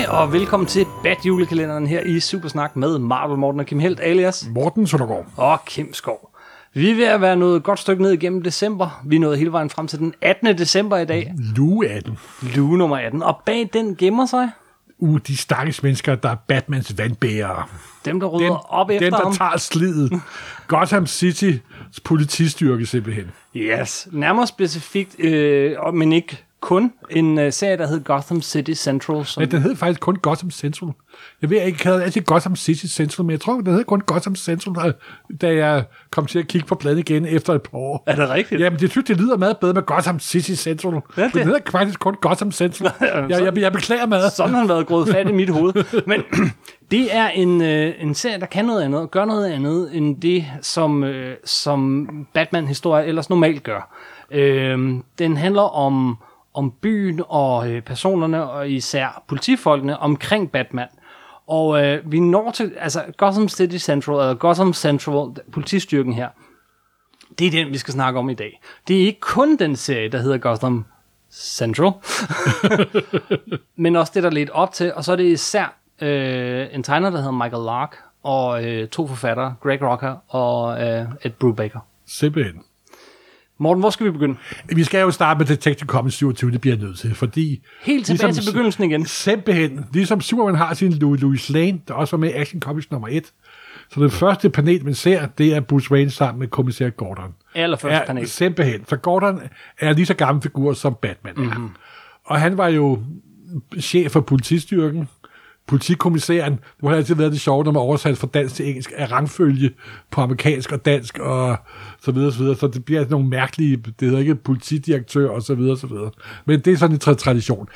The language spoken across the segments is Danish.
Hej og velkommen til Bad julekalenderen her i Supersnak med Marvel Morten og Kim Helt alias Morten Søndergaard. og Kim Skov. Vi er ved at være nået et godt stykke ned igennem december. Vi er nået hele vejen frem til den 18. december i dag. Lue 18. Lue nummer 18. Og bag den gemmer sig Uh, de stakkels mennesker, der er Batmans vandbærere. dem, der rydder Dem, op efter dem der ham. tager slidet. Gotham City politistyrke simpelthen. Yes, nærmere specifikt, øh, men ikke kun, en øh, serie, der hed Gotham City Central. Som, Ja, den hed faktisk kun Gotham Central. Jeg ved ikke, jeg havde altid Gotham City Central, men jeg tror, den hed kun Gotham Central, da jeg kom til at kigge på pladen igen efter et par år. er det rigtigt? Jamen, det synes det lyder meget bedre med Gotham City Central. Ja, det- Den hedder faktisk kun Gotham Central. Jeg, jeg, jeg beklager meget. Sådan har den været gået fat i mit hoved. Men det er en, øh, en serie, der kan noget andet, gør noget andet, end det, som, øh, som Batman-historier ellers normalt gør. Øh, den handler om, om byen og øh, personerne, og især politifolkene omkring Batman. Og øh, vi når til, altså Gotham City Central, eller Gotham Central, politistyrken her, det er den, vi skal snakke om i dag. Det er ikke kun den serie, der hedder Gotham Central, men også det, der lidt op til, og så er det især øh, en tegner, der hedder Michael Lark, og øh, to forfattere, Greg Rocker og øh, Ed Brubaker. Simpelthen. Morten, hvor skal vi begynde? Vi skal jo starte med Detective Comics 27, det bliver jeg nødt til, fordi... Helt tilbage til begyndelsen igen. Simpelthen, ligesom Superman har sin Louis, Lane, der også var med i Action Comics nummer 1. Så det første panel, man ser, det er Bruce Wayne sammen med kommissær Gordon. Allerførste er panel. Simpelthen. Så Gordon er lige så gammel figur, som Batman er. Mm-hmm. Og han var jo chef for politistyrken. Politikommissæren, nu har det altid været det sjove, når man oversat fra dansk til engelsk, er rangfølge på amerikansk og dansk og så videre, så videre. Så det bliver nogle mærkelige, det hedder ikke politidirektør og så videre, så videre. Men det er sådan en tra- tradition.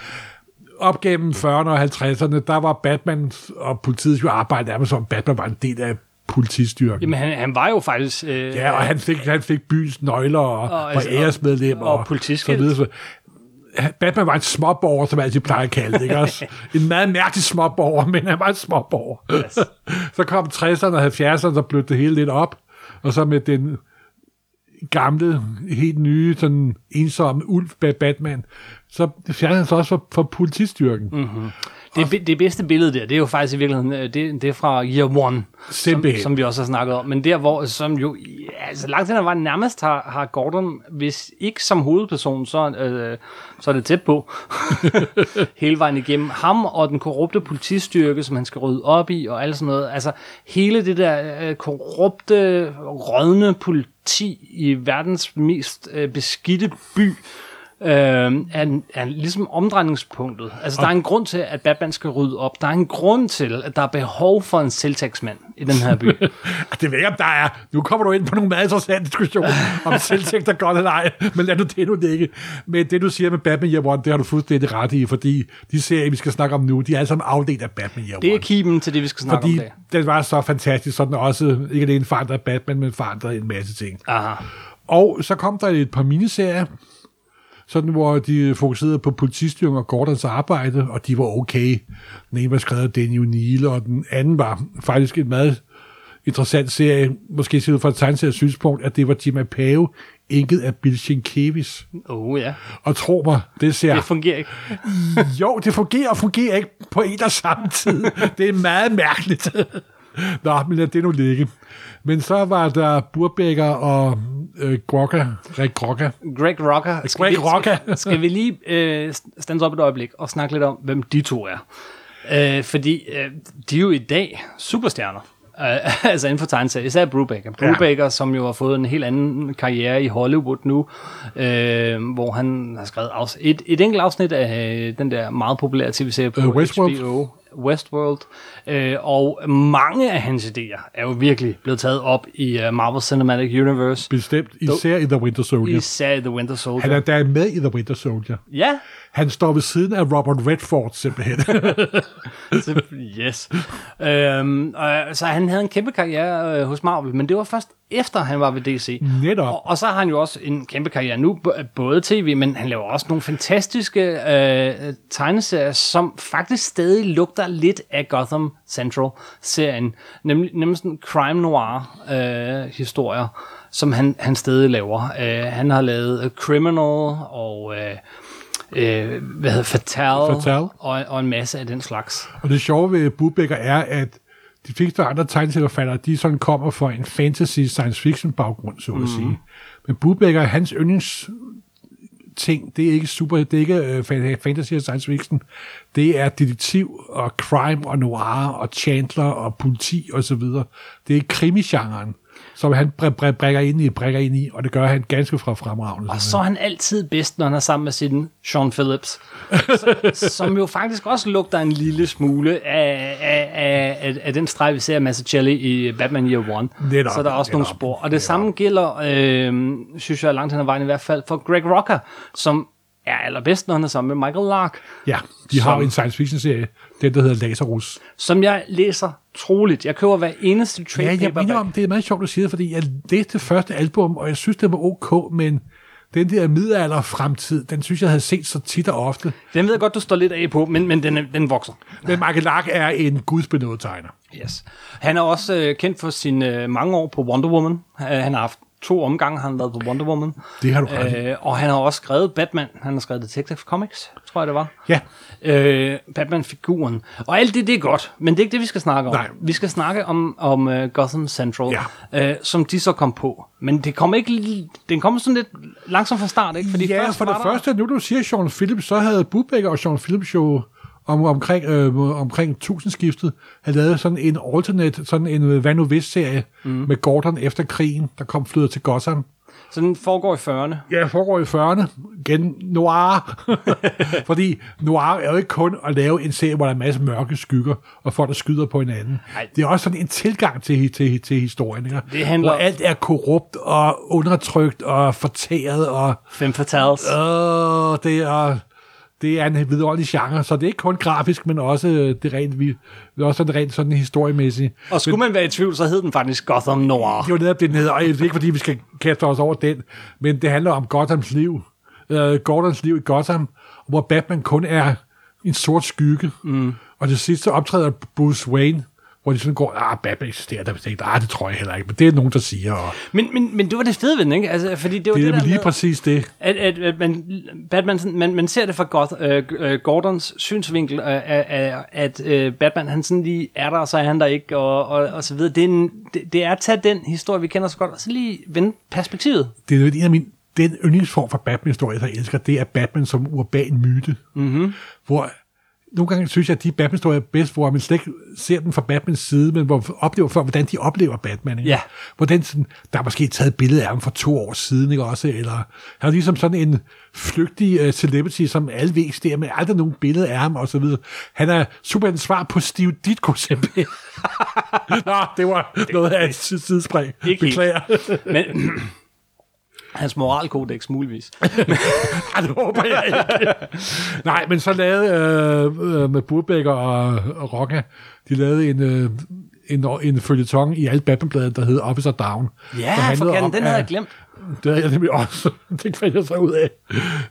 Op gennem 40'erne og 50'erne, der var Batman og politiet jo arbejde nærmest som Batman var en del af politistyrken. Jamen, han, han var jo faktisk... Øh, Ja, og han fik, han fik byens nøgler og, og, Og- og altså, æresmedlem og- og, og politiskilt. Så videre. Batman var en småborger, som altid plejer at kalde det, ikke også? En meget mærkelig småborger, men han var en småborger. Yes. så kom 60'erne og 70'erne, der blødte det hele lidt op, og så med den gamle, helt nye, sådan ensomme ulv bag Batman, så fjernede han sig også for, for politistyrken. Mm. Det, det bedste billede der, det er jo faktisk i virkeligheden, øh, det, det er fra Year One, som, som vi også har snakket om. Men der, hvor som jo, ja, altså langt hen ad vejen nærmest har, har Gordon, hvis ikke som hovedperson, så, øh, så er det tæt på, hele vejen igennem. Ham og den korrupte politistyrke, som han skal rydde op i, og alt sådan noget. Altså, hele det der øh, korrupte, rådne politi i verdens mest øh, beskidte by, øh, er, er ligesom omdrejningspunktet. Altså, der er en grund til, at Batman skal rydde op. Der er en grund til, at der er behov for en selvtægtsmand i den her by. Det ved jeg, om der er. Nu kommer du ind på nogle meget interessante diskussioner om selvtægt er godt eller ej, men lad nu det nu ligge. Men det, du siger med Batman Year One, det har du fuldstændig ret i, fordi de serier, vi skal snakke om nu, de er alle sammen afledt af Batman Year Det er One. kimen til det, vi skal snakke Fordi om i dag. den var så fantastisk, så den også ikke alene forandrede Batman, men forandrede en masse ting. Aha. Og så kom der et par miniserier, sådan hvor de fokuserede på politistyrken og Gordons arbejde, og de var okay. Den ene var skrevet af Danny O'Neill, og den anden var faktisk en meget interessant serie, måske set ud fra et tegneseriets synspunkt, at det var Jim Apao, enket af Bill Sienkiewicz. Oh ja, Og tro mig, det ser... det fungerer ikke. Jo, det fungerer og fungerer ikke på en og samme tid. Det er meget mærkeligt. Nå, men lad det nu ligge. Men så var der Burbækker og øh, Grokka, Rick Grokka. Greg Rocker. Skal Greg vi, Rocker. Skal, skal vi lige øh, stande op et øjeblik og snakke lidt om, hvem de to er? Øh, fordi øh, de er jo i dag superstjerner. Uh, altså inden for tegneserier, især Brubaker. Brubaker, ja. som jo har fået en helt anden karriere i Hollywood nu, øh, hvor han har skrevet afs- et, et enkelt afsnit af øh, den der meget populære tv-serie på Øh, Westworld. HBO, Westworld. Øh, og mange af hans idéer er jo virkelig blevet taget op i uh, Marvel Cinematic Universe, Bestemt, især i The Winter Soldier. især i The Winter Soldier. Han er der med i The Winter Soldier. Ja, Han står ved siden af Robert Redford simpelthen. Yes. Øhm, og, så han havde en kæmpe karriere øh, hos Marvel, men det var først efter, han var ved DC. Netop. Og, og så har han jo også en kæmpe karriere nu, både tv, men han laver også nogle fantastiske øh, tegneserier, som faktisk stadig lugter lidt af Gotham Central-serien. Nemlig, nemlig sådan crime noir øh, som han, han stadig laver. Øh, han har lavet øh, Criminal og... Øh, øh, hvad hedder Fatal, Fatal. Og, og en masse af den slags. Og det sjove ved Budbækker er, at de fleste andre tegneseriefærdigere, de sådan kommer fra en fantasy science fiction baggrund, så at Mhm. sige. Men Budbækker, hans yndlings ting, det er ikke super, det er ikke fa- fantasy og science fiction, det er detektiv og crime og noir og Chandler og politi og så videre. Det er krimigenren, som han br- br- brækker ind i, brækker ind i, og det gør han ganske fra fremragende. Og så er han altid bedst, når han er sammen med sin Sean Phillips, så, som jo faktisk også lugter en lille smule af, af, af, af, den streg, vi ser af Mazzucchelli i Batman Year One. Netop, så der er også nogle netop, spor. Og det samme gælder, øh, synes jeg langt hen ad vejen i hvert fald, for Greg Rocker, som er allerbedst, når han er sammen med Michael Lark, Ja, de har Som- en science fiction serie, den der hedder Lazarus. som jeg læser troligt. Jeg køber hver eneste trade Ja, jeg mener om, det er meget sjovt, du siger det, fordi jeg læste det første album, og jeg synes, det var ok, men den der middelalder fremtid, den synes jeg havde set så tit og ofte. Den ved jeg godt, du står lidt af på, men, men den, den vokser. Men Michael Lark er en gudsbenået tegner. Yes. Han er også øh, kendt for sine øh, mange år på Wonder Woman. Øh, han har haft to omgange, har han været på Wonder Woman. Det har du ret. Øh, og han har også skrevet Batman. Han har skrevet Detective Comics, tror jeg det var. Ja, Øh, Batman-figuren. Og alt det, det er godt, men det er ikke det, vi skal snakke om. Nej. Vi skal snakke om, om uh, Gotham Central, Ja. øh, som de så kom på. Men det kommer ikke, den kommer sådan lidt langsomt fra start, ikke? Fordi ja først for det der- første, nu du siger Sean Phillips, så havde Budbækker og Sean Phillips jo om, omkring, øh, omkring tusindskiftet, havde lavet sådan en alternate, sådan en øh, hvad nu hvis serie mm. med Gordon efter krigen, der kom flyder til Gotham. Så den foregår i 40'erne. Ja, foregår i 40'erne. Igen noir. Fordi noir er jo ikke kun at lave en serie, hvor der er en masse mørke skygger, og folk, der skyder på hinanden. Ej. Det er også sådan en tilgang til, til, til historien. Ikke? Det handler- Hvor alt er korrupt og undertrykt og fortæret, og Fem Fatales. øh, det er... Det er en vidunderlig genre, så det er ikke kun grafisk, men også øh, det rent, vi, det er også sådan rent sådan historiemæssigt. Og skulle man være i tvivl, så hed den faktisk Gotham Noir. Det var netop det ned, og det er ikke fordi, vi skal kaste os over den, men det handler om Gothams liv. Uh, Gordons liv i Gotham, hvor Batman kun er en sort skygge. Mm. Og til sidst så optræder Bruce Wayne, hvor de sådan går, ah, Batman eksisterer der ikke. Ah, det tror jeg heller ikke, men det er nogen, der siger. Og Men, men, men det var det fede ved den, ikke? Altså, fordi det var det det, er lige med, præcis det. at, at, at man, Batman, sådan- man, man ser det fra Goth, øh, Gordons synsvinkel, øh, at, at, øh, Batman han sådan lige er der, og så er han der ikke, og, og, og så videre. Det er, en, det, det er at tage den historie, vi kender så godt, og så lige vende perspektivet. Det er jo en af mine, den yndlingsform for Batman-historie, jeg elsker, det er Batman som urban myte. Mm-hmm. Hvor nogle gange synes jeg, at de Batman-historier er bedst, hvor man slet ikke ser dem fra Batmans side, men hvor man oplever for, hvordan de oplever Batman. Ikke? Ja. Hvordan sådan, der er måske taget et billede af ham for to år siden, ikke også? Eller han er ligesom sådan en flygtig uh, celebrity, som alle ved eksisterer, men aldrig nogen billede af ham, og så videre. Han er super en svar på Steve Ditko simpelthen. Nå, det var noget af et sidespring. Ikke helt. Beklager. Men, hans moralkodex muligvis. Ej, det håber jeg ikke. Nej, men så lavede øh, øh, med Burbækker og, og Rocca, de lavede en, øh, en, en følgetong i alle Batman-bladet, der hed Officer Down. Ja, for om, den havde jeg glemt. Det havde jeg nemlig også. Det fandt jeg så ud af.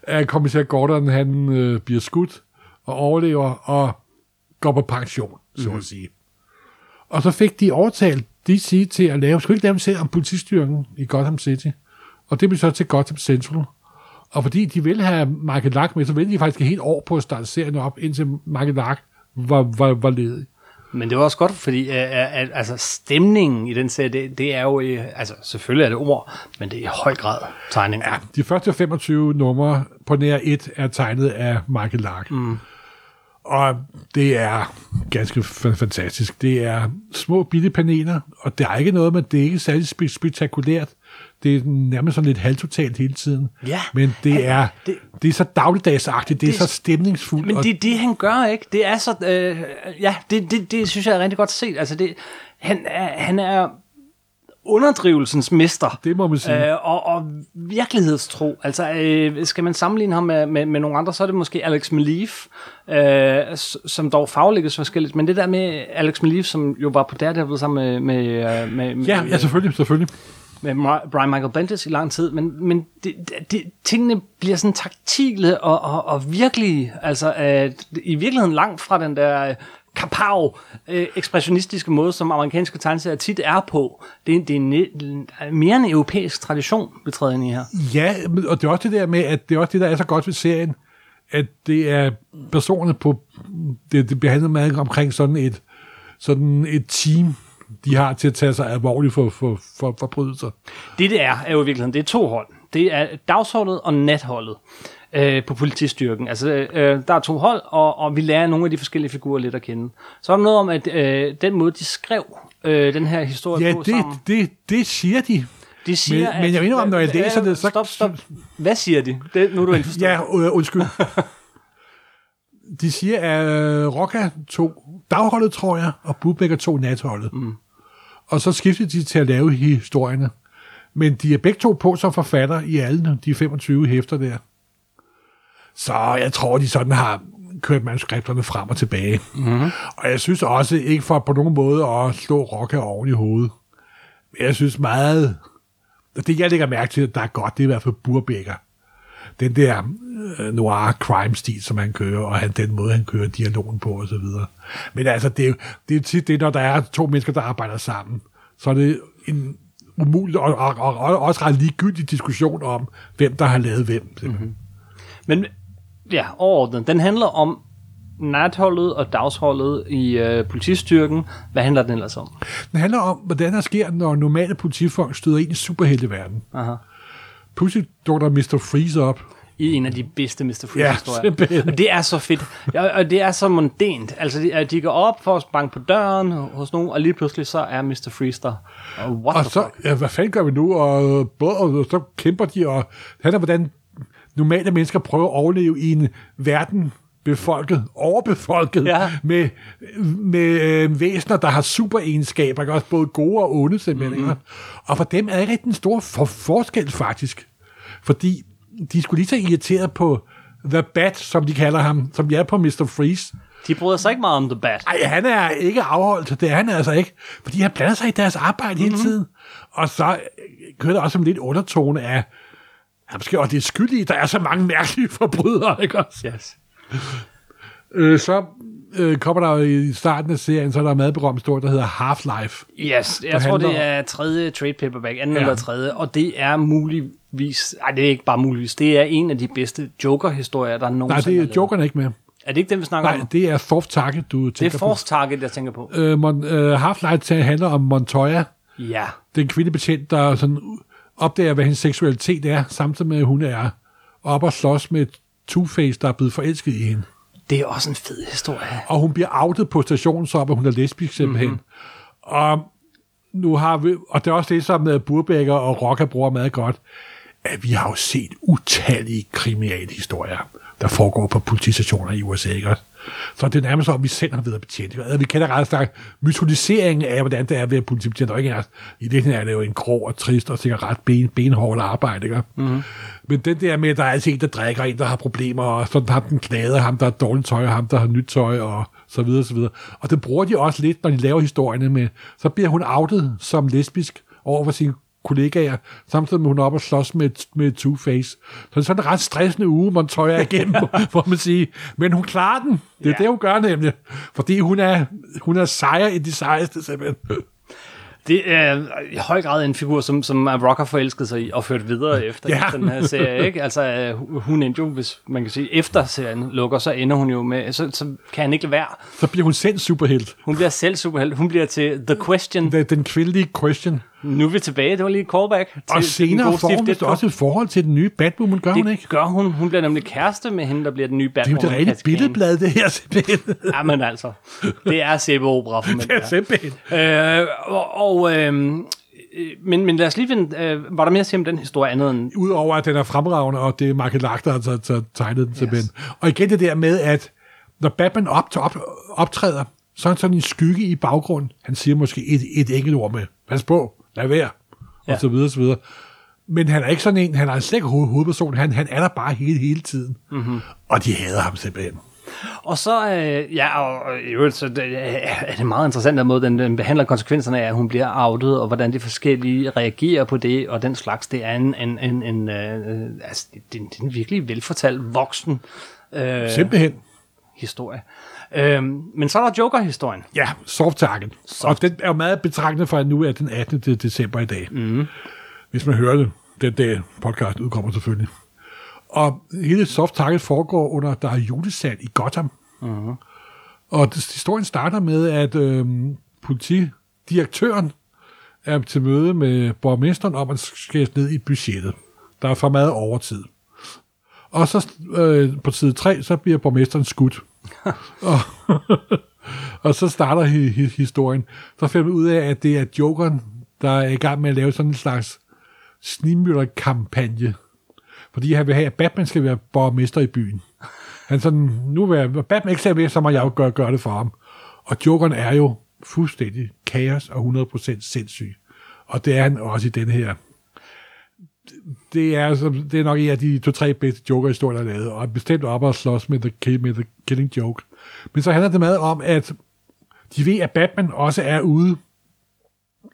At kommissær Gordon, han øh, bliver skudt og overlever og går på pension, så Mhm. at sige. Og så fik de overtalt DC til at lave, skulle ikke lave en serie om politistyrken i Gotham City. Og det blev så til Gotham Central. Og fordi de ville have Michael Lark med, så ventede de faktisk et helt år på at starte serien op, indtil Michael Lark var, var, var ledig. Men det var også godt, fordi øh, at, altså, stemningen i den serie, det, det er jo, øh, altså selvfølgelig er det ord, men det er i høj grad tegning. Ja, de første 25 numre på nær 1 er tegnet af Michael Lark. Mm. Og det er ganske fantastisk. Det er små bitte paneler, og der er ikke noget med, det er ikke særlig spe- spektakulært. Det er nærmest sådan lidt halvtotalt hele tiden. Ja. Men det er, det, det- det er så dagligdagsagtigt, det, det er Det- så stemningsfuldt. Men det er det, han gør, ikke? Det er så... Øh, ja, det, det, det synes jeg er rigtig godt set. Altså, det, han, er, han er underdrivelsens mester. Det må man sige. Øh, og, og virkelighedstro. Altså, øh, skal man sammenligne ham med, med, med nogle andre, så er det måske Alex Maleef, øh, som dog faglægges forskelligt. Men det der med Alex Maleef, som jo var på Daredevil sammen med, med, øh, med, med, ja, ja, selvfølgelig, selvfølgelig. med Brian Michael Bendis i lang tid, men, men det, det, tingene bliver sådan taktile og, og, og virkelige, altså øh, i virkeligheden langt fra den der øh, kapav, øh, ekspressionistiske måde, som amerikanske tegneserier tit er på. Det, er- det er en, mere en europæisk tradition, vi træder ind i her. Ja, og det er også det der med, at det er også det, der er så godt ved serien, at det er personerne på, det, det behandler meget omkring sådan et, sådan et team, de har til at tage sig alvorligt for, for, for forbrydelser. Det, det er, er jo i virkeligheden, det er to hold. Det er dagsholdet og natholdet øh, på politistyrken. Altså, øh, der er to hold, og, og vi lærer nogle af de forskellige figurer lidt at kende. Så er der noget om, at øh, den måde, de skrev øh, den her historie Ja, på det, sammen, det, det siger de. de siger, men- men jeg mener, om, når jeg Øh, læser det, så- Stop, stop. Hvad siger de? Det, nu er du indforstået. Ja, øh, undskyld. De siger, at øh, Rocca tog dagholdet, tror jeg, og Budbækker tog natholdet. Mm. Og så skiftede de til at lave historierne. Men de er begge to på som forfatter i alle de 25 hæfter der. Så jeg tror, de sådan har kørt manuskripterne frem og tilbage. Mm-hmm. Og jeg synes også, ikke for på nogen måde at slå Rocca oven i hovedet. Men jeg synes meget... Det, jeg lægger mærke til, der er godt, det er i hvert fald Burbækker den der øh, noir crime-stil, som han kører, og han, den måde, han kører dialogen på, og så videre. Men altså, det er, det er tit det, når der er to mennesker, der arbejder sammen, så er det en umulig og, og, og, og også ret ligegyldig diskussion om, hvem der har lavet hvem. Mm-hmm. Men ja, overordnet. Den handler om natholdet og dagsholdet i øh, politistyrken. Hvad handler den ellers om? Den handler om, hvordan der sker, når normale politifolk støder ind i superhelteverden. Aha. Pludselig dukker der Mr. Freeze op. I en af de bedste Mr. Ja, Freeze-historier. simpelthen. og det er så fedt. Ja, og det er så mondænt. Altså, de, de går op for at banke på døren hos nogen, og lige pludselig så er Mr. Freeze der. Og what Og the så, fuck? ja, hvad fanden gør vi nu? Og, både, og så kæmper de, og det handler hvordan normale mennesker prøver at overleve i en verden befolket, overbefolket, Ja. med, med øh, væsener, der har superegenskaber, også både gode og onde simpelthen. Mm-hmm. Og for dem er det ikke en stor for- forskel faktisk. Fordi de skulle lige så irriteret på The Bat, som de kalder ham, som de er på Mr. Freeze. De bryder sig ikke meget om The Bat. Ej, han er ikke afholdt, det er han altså ikke, fordi han blander sig i deres arbejde mm-hmm. hele tiden. Og så kører der også en lidt undertone af, han måske også lidt skyldig, der er så mange mærkelige forbrydere, ikke også? Yes. Øh, så øh, kommer der i starten af serien, så er der meget berømt historie, der hedder Half-Life. Yes, jeg tror, handler det er tredje trade paperback, anden Ja. eller tredje, og det er muligvis, nej, det er ikke bare muligvis, det er en af de bedste Joker-historier, der Nej, nogensinde det er er. Jokeren ikke med. Er det ikke den, vi snakker Nej, om? det er Soft Target, du Det tænker er Force Target, jeg tænker på. på. Øh, Mon, øh, Half-Life handler om Montoya, Ja. den kvindebetjent, der sådan opdager, hvad hendes seksualitet er, samtidig med, at hun er op og slås med Two-Face, der er blevet forelsket i hende. Det er også en fed historie. Og hun bliver outet på stationen, så at hun er lesbisk simpelthen. Mhm. Mm-hmm. Og nu har vi, og det er også det, som uh, Burbækker og Rocca bruger meget godt, at vi har jo set utallige kriminalhistorier, der foregår på politistationer i USA, ikke? Så det er nærmest som, vi selv har været betjent. Vi kender ret stærkt mytoliseringen af, hvordan det er at være politibetjent. Og ikke er, I det er det jo en grå og trist og sikkert ret ben, benhårdt arbejde. Ikke? Mm-hmm. Men den der med, at der er altid en, der drikker, en, der har problemer, og sådan ham den knade, ham, der har dårligt tøj, og ham, der har nyt tøj, og så videre, så videre. Og det bruger de også lidt, når de laver historierne med. Så bliver hun outet som lesbisk over for sine kollegaer, samtidig med, hun er oppe og slås med, med Two-Face. Så det er sådan en ret stressende uge, man tøjer igennem, må man sige. Men hun klarer den. Det er Ja. det, hun gør nemlig. Fordi hun er, hun er sejr i de sejeste, simpelthen. Det er i høj grad en figur, som, som Rocker forelskede sig i og ført videre efter Ja. ja. den her serie. Ikke? Altså, øh, hun endte jo, hvis man kan sige, efter serien lukker, så ender hun jo med, så, så kan han ikke lade være. Så bliver hun selv superhelt. Hun bliver selv superhelt. Hun bliver til The Question. Den, den kvindelige question. Nu er vi tilbage. Det var lige et callback. Til, Og til senere gode får hun også et forhold til den nye Batwoman, gør hun ikke? Det gør hun. Hun bliver nemlig kæreste med hende, der bliver den nye Det er jo Batwoman. det Kane. billedblad, det her simpelthen. Jamen altså. Det er sæbeopera for mænd. Det er simpelthen. Øh, og, og øh, men, men lad os lige finde, øh, var der mere at sige om den historie andet end... Udover at den er fremragende, og det er Michael Lack, der har taget- taget- tegnet den simpelthen. Og igen det der med, at når Batman op, op, optræder, så er han sådan en skygge i baggrunden. Han siger måske et, et enkelt ord med, pas på, lad være, Ja. og så videre, så videre. Men han er ikke sådan en, han er slet ikke hoved, hovedperson, han, han er der bare hele, hele tiden. Mm-hmm. Og de hader ham simpelthen. Og så, øh, ja, og, i øvrigt, så det, er det meget interessant den måde, den, den behandler konsekvenserne af, at hun bliver outet, og hvordan de forskellige reagerer på det, og den slags. Det er en, en, en, en øh, altså, det, er det er en virkelig velfortalt voksen øh, Simpelthen. historie. Øh, men så er der Joker-historien. Ja, soft target. Soft. Og den er jo meget betragtende for, at nu er den 18. de- december i dag. Mm. Hvis man hører det. Den dag podcast udkommer selvfølgelig. Og hele soft target foregår under, der er julesal i Gotham. Uh-huh. Og historien starter med, at øh, politidirektøren er til møde med borgmesteren om at skære ned i budgettet. Der er for meget overtid. Og så øh, på side 3, så bliver borgmesteren skudt og, og så starter hi, hi, historien. Så finder vi ud af, at det er Jokeren, der er i gang med at lave sådan en slags snimylder-kampagne. Fordi han vil have, at Batman skal være borgmester i byen. Han sådan, nu vil jeg, Batman ikke ser med, så må jeg jo gøre, gøre det for ham. Og Jokeren er jo fuldstændig kaos og 100% sindssyg. Og det er han også i den her. Det er, altså, det er nok en af de to-tre bedste Joker-historier, der er lavet, og er bestemt op og slås med the, med the Killing Joke. Men så handler det meget om, at de ved, at Batman også er ude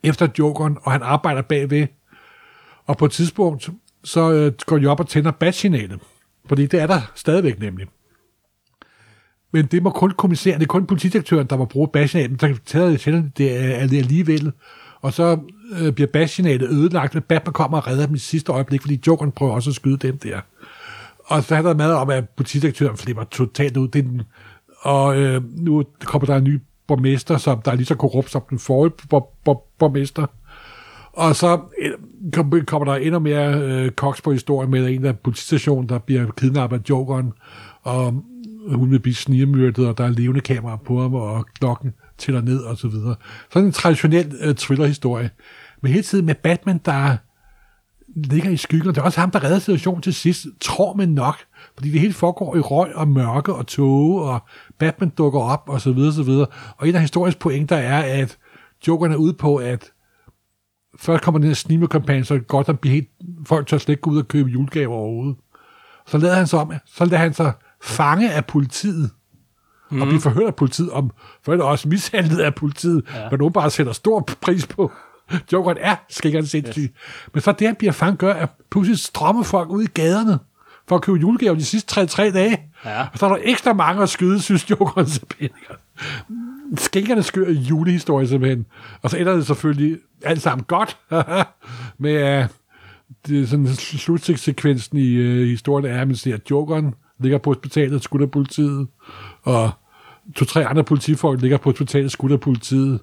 efter Jokeren, og han arbejder bagved. Og på et tidspunkt, så øh, går de op og tænder batsignalet, Fordi det er der stadigvæk nemlig. Men det må kun kommissæren, det er kun politidirektøren, der må bruge batsignalet men så tager det til det er det alligevel. Og så øh, bliver bat-signalet ødelagt, og Batman kommer og redder dem i sidste øjeblik, fordi Jokeren prøver også at skyde dem der. Og så handler det meget om, at politidirektøren flipper totalt ud. Det den, og øh, nu kommer der en ny borgmester, som der er lige så korrupt som den forrige bor, bor, borgmester. Og så øh, kommer der endnu mere øh, koks på historien med en af politistationen, der bliver kidnappet af Jokeren, og hun vil blive snirmyrdet, og der er levende kameraer på ham, og klokken tæller ned, og så videre. Sådan en traditionel øh, thrillerhistorie. Men hele tiden med Batman, der ligger i skyggen. Det er også ham, der redder situationen til sidst, tror man nok. Fordi det hele foregår i røg og mørke og tåge, og Batman dukker op, og så videre, så videre. Og en af historiens pointer er, at Jokeren er ude på, at først kommer den her snimekampagne, så godt at blive helt, folk tør slet ikke gå ud og købe julegaver overhovedet. Så lader han sig om, så lader han sig fange af politiet, mm. og blive forhørt af politiet, om for det også mishandlet af politiet, ja. men nogen bare sætter stor pris på. Jokeren er skrikkerne sindssyg. Yes. Men så det, han bliver fanget, gør, at pludselig strømmer folk ud i gaderne for at købe julegaver de sidste tre, tre dage. Ja. Og så er der ekstra mange at skyde, synes Jokeren simpelthen. Skænkerne skør julehistorie simpelthen. Og så ender det selvfølgelig alt sammen godt med uh, det er sådan slutsekvensen i uh, historien er, at man ser, Jokeren ligger på hospitalet, skudt af politiet, og to-tre andre politifolk ligger på hospitalet, skudt af politiet.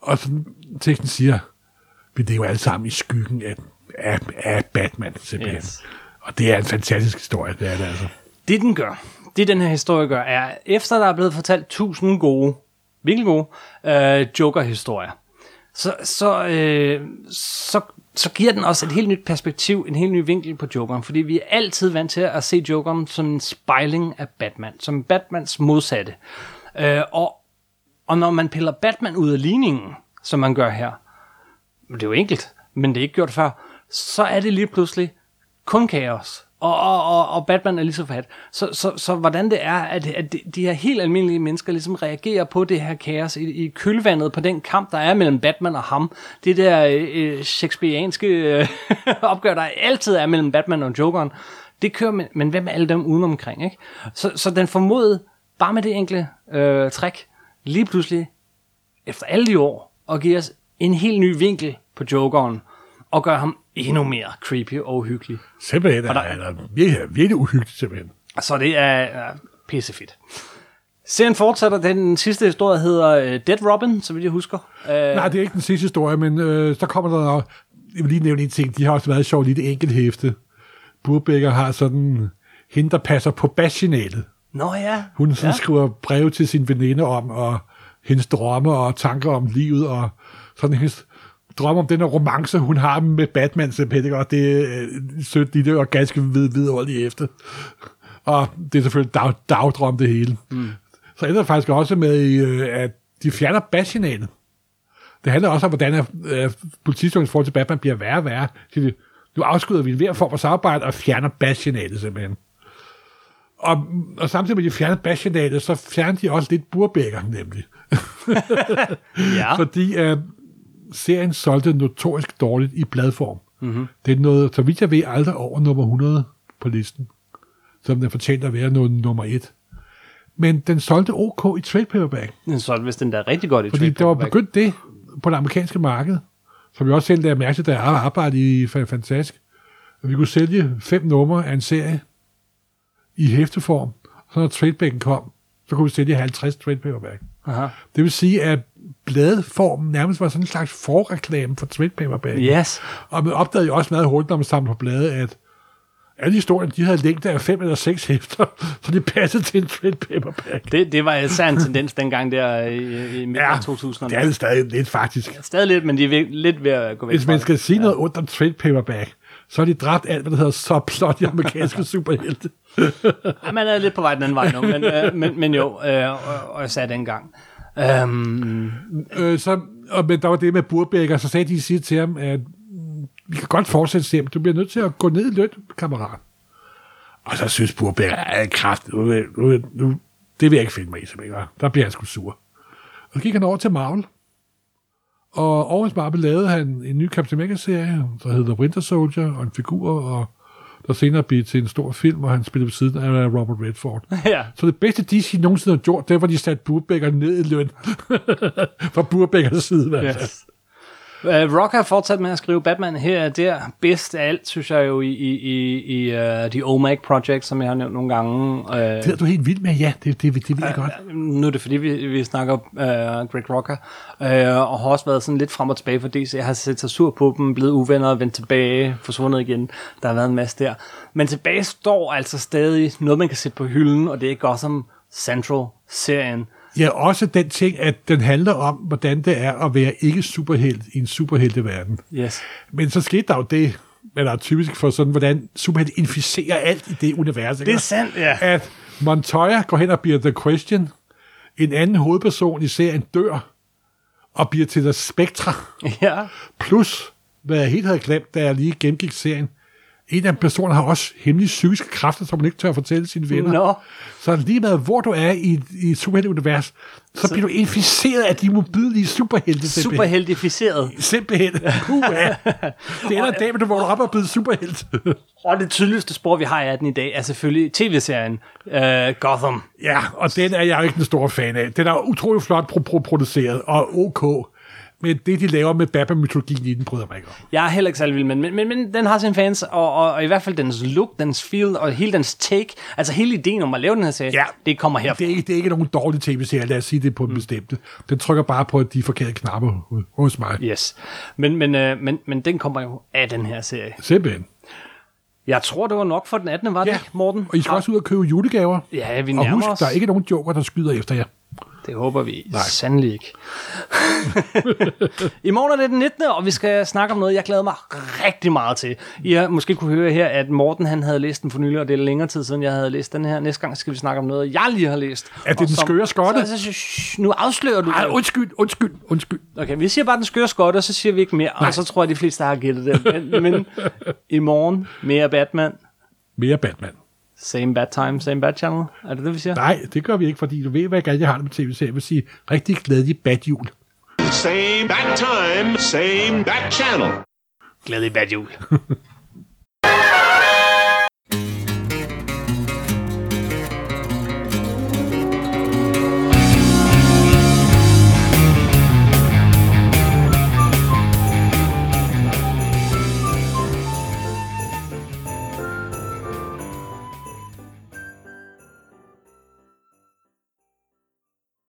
Og sådan, teksten siger, men det er jo alt sammen i skyggen af, af, af Batman, simpelthen. Yes. Og det er en fantastisk historie, det er det altså. Det den gør, det den her historie gør, er, efter der er blevet fortalt tusind gode, virkelig gode, øh, Joker-historier, så, så, øh, så, så giver den også et helt nyt perspektiv, en helt ny vinkel på Jokeren, fordi vi er altid vant til at se Jokeren som en spejling af Batman, som Batmans modsatte. Øh, og, og når man piller Batman ud af ligningen, som man gør her, det er jo enkelt, men det er ikke gjort før, så er det lige pludselig kun kaos. Og, og, og, og Batman er lige så fat. Så, så, så hvordan det er, at, at de, de her helt almindelige mennesker ligesom reagerer på det her kaos i, i kølvandet på den kamp, der er mellem Batman og ham. Det der øh, øh shakespearianske øh, opgør, der altid er mellem Batman og Jokeren, det kører, men, men hvem er alle dem udenomkring? Ikke? Så, så den formodede, bare med det enkle øh, træk, lige pludselig, efter alle de år, at give os en helt ny vinkel på Jokeren, og gøre ham endnu mere creepy og uhyggelig. Simpelthen er, der- er, er virkelig, virkelig uhyggeligt, simpelthen. Så det er, er pissefedt. Serien fortsætter. Den sidste historie hedder uh, Dead Robin, så vidt jeg husker. Uh, Nej, det er ikke den sidste historie, men øh, så kommer der jeg vil lige nævne en ting, de har også været sjovt i det enkelte hæfte. Burbækker har sådan, hende der passer på bassignalet. Nå ja. Hun sådan ja. skriver breve til sin veninde om, og hendes drømme og tanker om livet, og sådan hendes drømme om den her romance, hun har med Batman simpelthen, og det er øh, sødt lille og ganske vid vidunderligt efter. Og det er selvfølgelig dag, dagdrøm det hele. Mm. Så ender det faktisk også med, øh, at de fjerner bassignalet. Det handler også om, hvordan øh, politistyrelsens forhold til Batman bliver værre og værre. Så de, nu afskyder vi en hver form for samarbejde og fjerner bassignalet simpelthen. Og, og samtidig med, at de fjerner bassignalet, så fjerner de også lidt burbækker, nemlig. Ja. Fordi øh, serien solgte notorisk dårligt i bladform. Mm-hmm. Det er noget, så vidt jeg ved, aldrig over nummer 100 på listen, som den fortjente at være noget nummer 1. Men den solgte OK i trade paperback, Den solgte hvis den der er rigtig godt i fordi trade der var paperback. begyndt det på det amerikanske marked, som jeg også selv lagde mærke til, da jeg arbejdede i Fa- Fantastisk. Og vi kunne sælge fem numre af en serie i hæfteform. Så når tradebacken kom, så kunne vi sælge 50 trade paperback. Aha. Det vil sige, at bladformen nærmest var sådan en slags forreklame for trade paperback. Yes. Og man opdagede jo også meget hurtigt, når man samlede på blade, at alle historierne, de havde længde af fem eller seks hæfter, så det passede til en trade paperback. Det, det var især en tendens dengang der i, i midten af 2000'erne. det er det stadig lidt faktisk. Stadig lidt, men de er lidt ved at gå væk Hvis man skal sige noget ondt om trade paperback, så har de dræbt alt, hvad der hedder subplot i amerikanske superhelte. Ja, man er lidt på vej den anden vej nu, men, øh, men, men jo, øh, og, og jeg sagde dengang. Øhm, Øh, så, og, men der var det med Burbæk, og så sagde de sige til ham, at mm, vi kan godt fortsætte serien, du bliver nødt til at gå ned i løn, kammerat. Og så synes Burbæk, at kraft, nu, nu, nu, det vil jeg ikke finde mig i, simpelthen. hva? Der bliver han sgu sur. Og så gik han over til Marvel. Og over hos Marvel lavede han en ny Captain America-serie, der hedder Winter Soldier, og en figur, og der senere blev til en stor film, hvor han spillede ved siden af Robert Redford. ja. Så det bedste, DC nogensinde har gjort, det var, de satte Burbækker ned i løn. Fra Burbækkers side, i hvert fald. Yes. Uh, Rock har fortsat med at skrive Batman her og der. Bedst af alt, synes jeg jo, i, i, i, i uh, The OMAG Project, som jeg har nævnt nogle gange. Uh, Det er du helt vild med, ja, det, det, det ved jeg godt. nu er det fordi, vi, vi snakker uh, Greg Rocker, uh, og har også været sådan lidt frem og tilbage for DC. Jeg har set sig sur på dem, blevet uvenner, vendt tilbage, forsvundet igen. Der har været en masse der. Men tilbage står altså stadig noget, man kan sætte på hylden, og det er Gotham Central-serien. Ja, også den ting, at den handler om, hvordan det er at være ikke superhelt i en superhelteverden. Yes. Men så skete der jo det, der er typisk for sådan, hvordan superhelte inficerer alt i det univers. Det er sandt, ja. At Montoya går hen og bliver The Question, en anden hovedperson i serien dør, og bliver til The Spectre. Ja. Plus, hvad jeg helt havde glemt, da jeg lige gennemgik serien, en af personerne har også hemmelige psykiske kræfter, som man ikke tør at fortælle sine venner. Nå. Så lige med, hvor du er i, i superhelte-univers, så, så bliver du inficeret af de mobilige superhelte. Superheltificeret. Simpelthen. Det ender dag, du vågner op og er blevet superhelt. Og det tydeligste spor, vi har af den i dag, er selvfølgelig tv-serien uh, Gotham. ja, og den er jeg ikke den store fan af. Den er utrolig flot pro- pro- produceret, og ok. Men det, de laver med Batman-mytologien i den, bryder mig ikke om. Jeg er heller ikke særlig vild, men, men, men, men den har sine fans, og, og, og i hvert fald dens look, dens feel, og hele dens take, altså hele ideen om at lave den her serie, Ja. det kommer herfra. Det er, ikke, det er ikke nogen dårlig tv-serie, lad os sige det på en bestemte. Den trykker bare på de forkerte knapper hos mig. Yes. Men, men, øh, men, men den kommer jo af den her serie. Simpelthen. Jeg tror, det var nok for den 18. var det Ja, ikke, Morten? og I skal også ud og købe julegaver. Ja, vi Og nærmer husk, os. der er ikke nogen joker, der skyder efter jer. Det håber vi Nej. sandelig ikke. I morgen er det den 19. og vi skal snakke om noget, jeg glæder mig rigtig meget til. I har måske kunne høre her, at Morten han havde læst den for nylig, og det er længere tid siden, jeg havde læst den her. Næste gang skal vi snakke om noget, jeg lige har læst. Er det den som- skøre skotte? Så, så, shh, nu afslører du Ej, undskyld, undskyld, undskyld. Okay, vi siger bare den skøre skotte, og så siger vi ikke mere. Nej. Og så tror jeg, de fleste har gættet det. Men, men i morgen, mere Batman. Mere Batman. Same bad time, same bad channel. Er det det, vi siger? Nej, det gør vi ikke, fordi du ved, hvad jeg har det med tv-serier. Jeg vil sige, rigtig glædelig badjul. Same bat time, same bat channel. Glædelig bad jul.